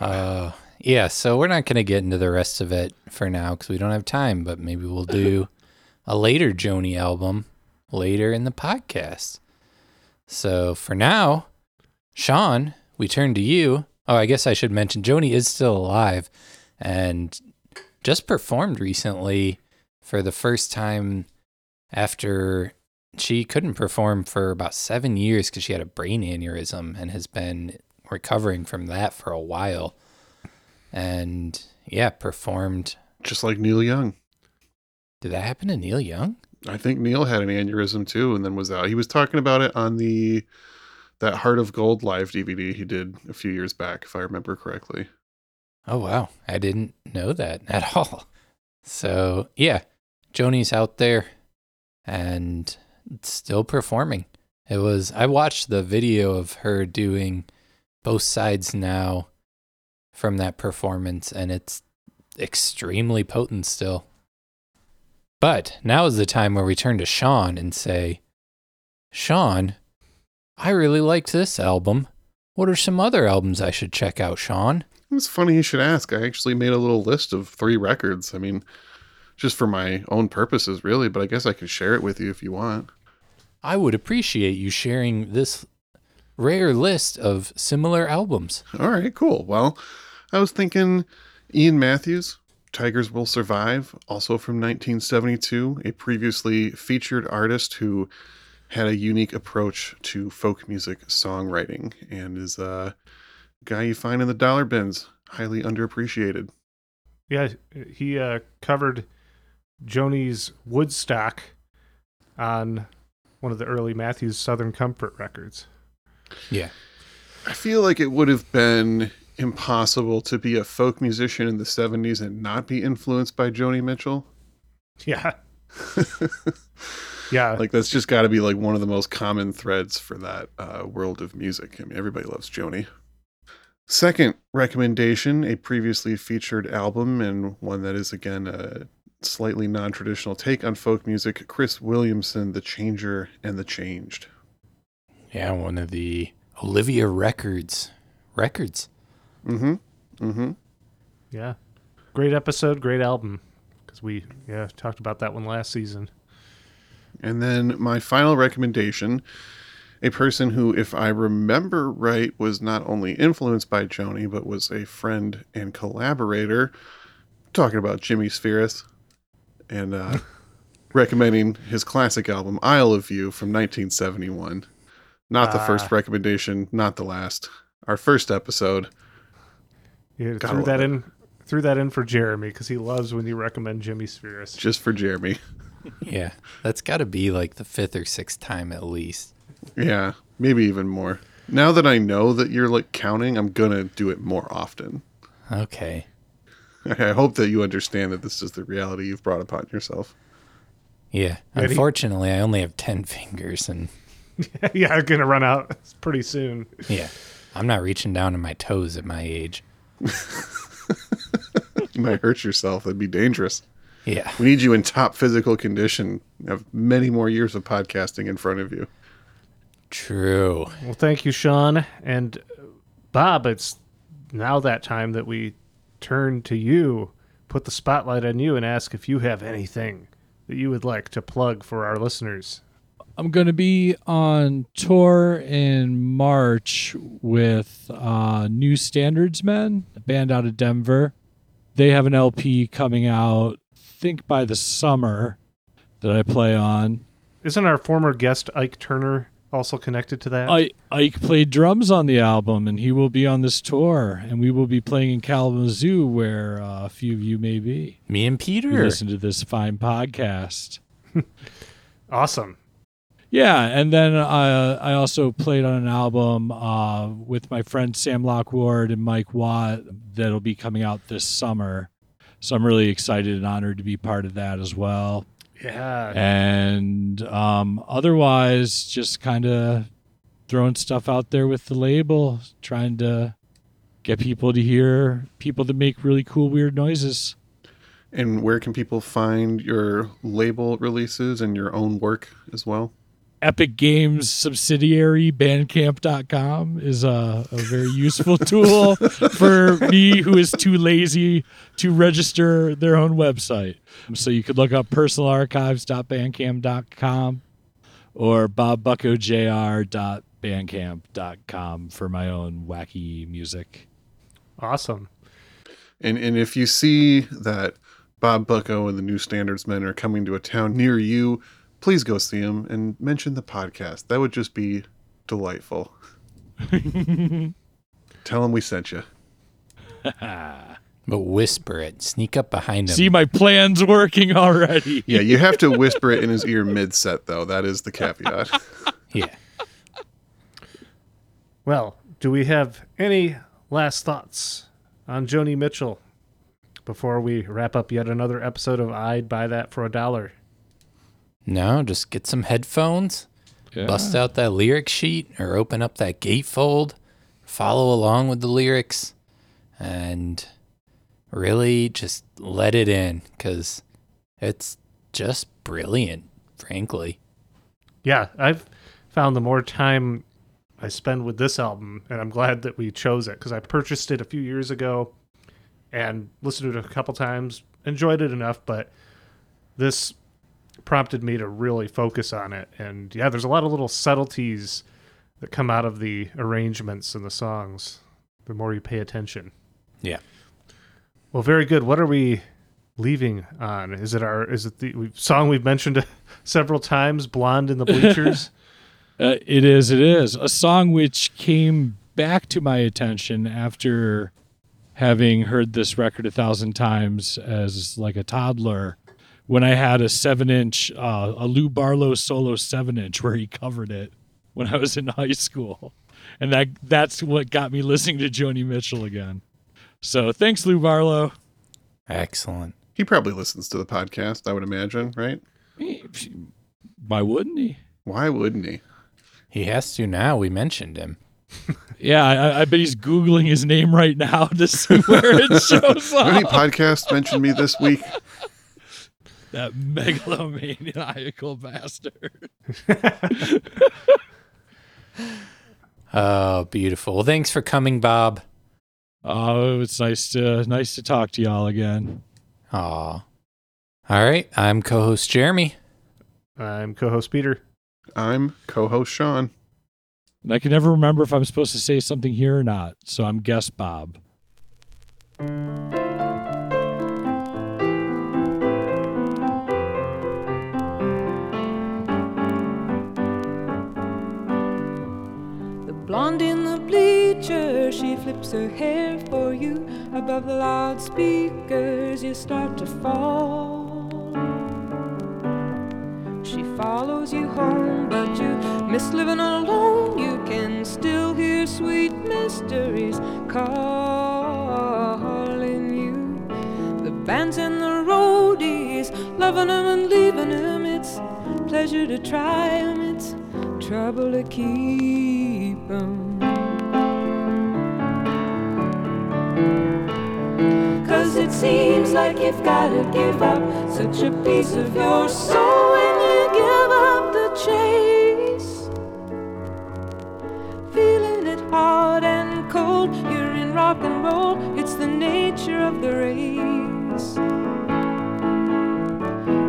Uh, yeah, so we're not going to get into the rest of it for now because we don't have time, but maybe we'll do a later Joni album later in the podcast. So for now, Sean, we turn to you. Oh, I guess I should mention Joni is still alive and just performed recently for the first time after she couldn't perform for about seven years because she had a brain aneurysm and has been recovering from that for a while. And yeah, performed. Just like Neil Young. Did that happen to Neil Young? I think Neil had an aneurysm too and then was out. He was talking about it on the that Heart of Gold live DVD he did a few years back, if I remember correctly. Oh, wow. I didn't know that at all. So yeah, Joni's out there and still performing. It was, I watched the video of her doing both sides now from that performance, and it's extremely potent still. But now is the time where we turn to Sean and say, Sean, I really liked this album. What are some other albums I should check out, Sean? It was funny you should ask. I actually made a little list of three records. I mean, just for my own purposes, really, but I guess I could share it with you if you want. I would appreciate you sharing this rare list of similar albums. All right, cool. Well, I was thinking Ian Matthews, Tigers Will Survive, also from 1972, a previously featured artist who had a unique approach to folk music songwriting and is a guy you find in the dollar bins, highly underappreciated. Yeah, he uh, covered Joni's Woodstock on one of the early Matthews Southern Comfort records. Yeah. I feel like it would have been impossible to be a folk musician in the 70s and not be influenced by Joni Mitchell. Yeah. yeah. like that's just got to be like one of the most common threads for that uh, world of music. I mean, everybody loves Joni. Second recommendation, a previously featured album and one that is again a slightly non-traditional take on folk music, Cris Williamson, The Changer and the Changed. Yeah, one of the Olivia Records records. Mm-hmm. Mm-hmm. yeah. Great episode, great album. Because we, yeah, talked about that one last season. And then my final recommendation, a person who, if I remember right, was not only influenced by Joni, but was a friend and collaborator. Talking about Jimmie Spheeris and uh, recommending his classic album, Isle of View from 1971. Not the Ah. first recommendation, not the last. Our first episode. Yeah, Gotta threw that it. in threw that in for Jeremy because he loves when you recommend Jimmie Spheeris. just for Jeremy. Yeah, that's got to be like the fifth or sixth time at least. Yeah, maybe even more. Now that I know that you're like counting, I'm gonna do it more often. Okay. I hope that you understand that this is the reality you've brought upon yourself. Yeah. Ready? Unfortunately, I only have 10 fingers and yeah, I'm gonna run out pretty soon. yeah, I'm not reaching down to my toes at my age. You might hurt yourself. That'd be dangerous. Yeah. We need you in top physical condition. You have many more years of podcasting in front of you. True. Well, thank you, Sean and uh, Bob. It's now that time that we turn to you, put the spotlight on you, and ask if you have anything that you would like to plug for our listeners. I'm going to be on tour in March with uh, New Standards Men, a band out of Denver. They have an LP coming out, I think by the summer, that I play on. Isn't our former guest Ike Turner also connected to that? I, Ike played drums on the album, and he will be on this tour. And we will be playing in Kalamazoo, where uh, a few of you may be. Me and who Peter. Listen to this fine podcast. awesome. Yeah, and then uh, I also played on an album uh, with my friend Sam Lockward and Mike Watt that'll be coming out this summer. So I'm really excited and honored to be part of that as well. Yeah. and um, otherwise just kind of throwing stuff out there with the label trying to get people to hear people that make really cool weird noises And where can people find your label releases and your own work as well? Epic games subsidiary bandcamp.com is a, a very useful tool for me who is too lazy to register their own website so you could look up personalarchives.bandcamp.com or bobbuckojr.bandcamp.com for my own wacky music Awesome. And and if you see that Bob Bucko and the New Standards Men are coming to a town near you, please go see them and mention the podcast. That would just be delightful. Tell them we sent you. But whisper it. Sneak up behind him. see my plans working already Yeah, you have to whisper it in his ear mid set though. That is the caveat. yeah. Well, do we have any last thoughts on Joni Mitchell before we wrap up yet another episode of I'd Buy That for a Dollar? No, just get some headphones, Yeah. bust out that lyric sheet, or open up that gatefold, follow along with the lyrics, and really just let it in because it's just brilliant, frankly. Yeah, I've found the more time I spend with this album, and I'm glad that we chose it because I purchased it a few years ago and listened to it a couple times, enjoyed it enough, but this prompted me to really focus on it. And yeah, there's a lot of little subtleties that come out of the arrangements and the songs the more you pay attention. Yeah. Well, very good. What are we leaving on? Is it our is it the song we've mentioned several times, "Blonde in the Bleachers"? Uh, it is. It is a song which came back to my attention after having heard this record a thousand times as like a toddler. When I had a seven-inch, uh, a Lou Barlow solo seven-inch, where he covered it when I was in high school, and that that's what got me listening to Joni Mitchell again. So thanks, Lou Barlow. Excellent. he probably listens to the podcast, I would imagine, right? Why wouldn't he? Why wouldn't he? He has to now. We mentioned him. Yeah, I, I bet he's googling his name right now to see where it shows up. Any up. podcasts mentioned me this week? That megalomaniacal bastard. Oh, beautiful. Well, thanks for coming, Bob. Oh, it's nice to nice to talk to y'all again. Aw. All right. I'm co host Jeremy. I'm co-host Peter. I'm co-host Sean. And I can never remember if I'm supposed to say something here or not, so I'm guest Bob. She flips her hair for you. Above the loudspeakers, you start to fall. She follows you home, but you miss living alone. You can still hear sweet mysteries calling you. The bands and the roadies, loving 'em and leaving 'em. It's pleasure to try try 'em, it's trouble to keep 'em. Cause it seems like you've gotta give up such a piece of your soul when you give up the chase. Feeling it hard and cold, you're in rock and roll, it's the nature of the race.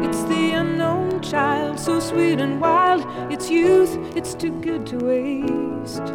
It's the unknown child, so sweet and wild. It's youth, it's too good to waste.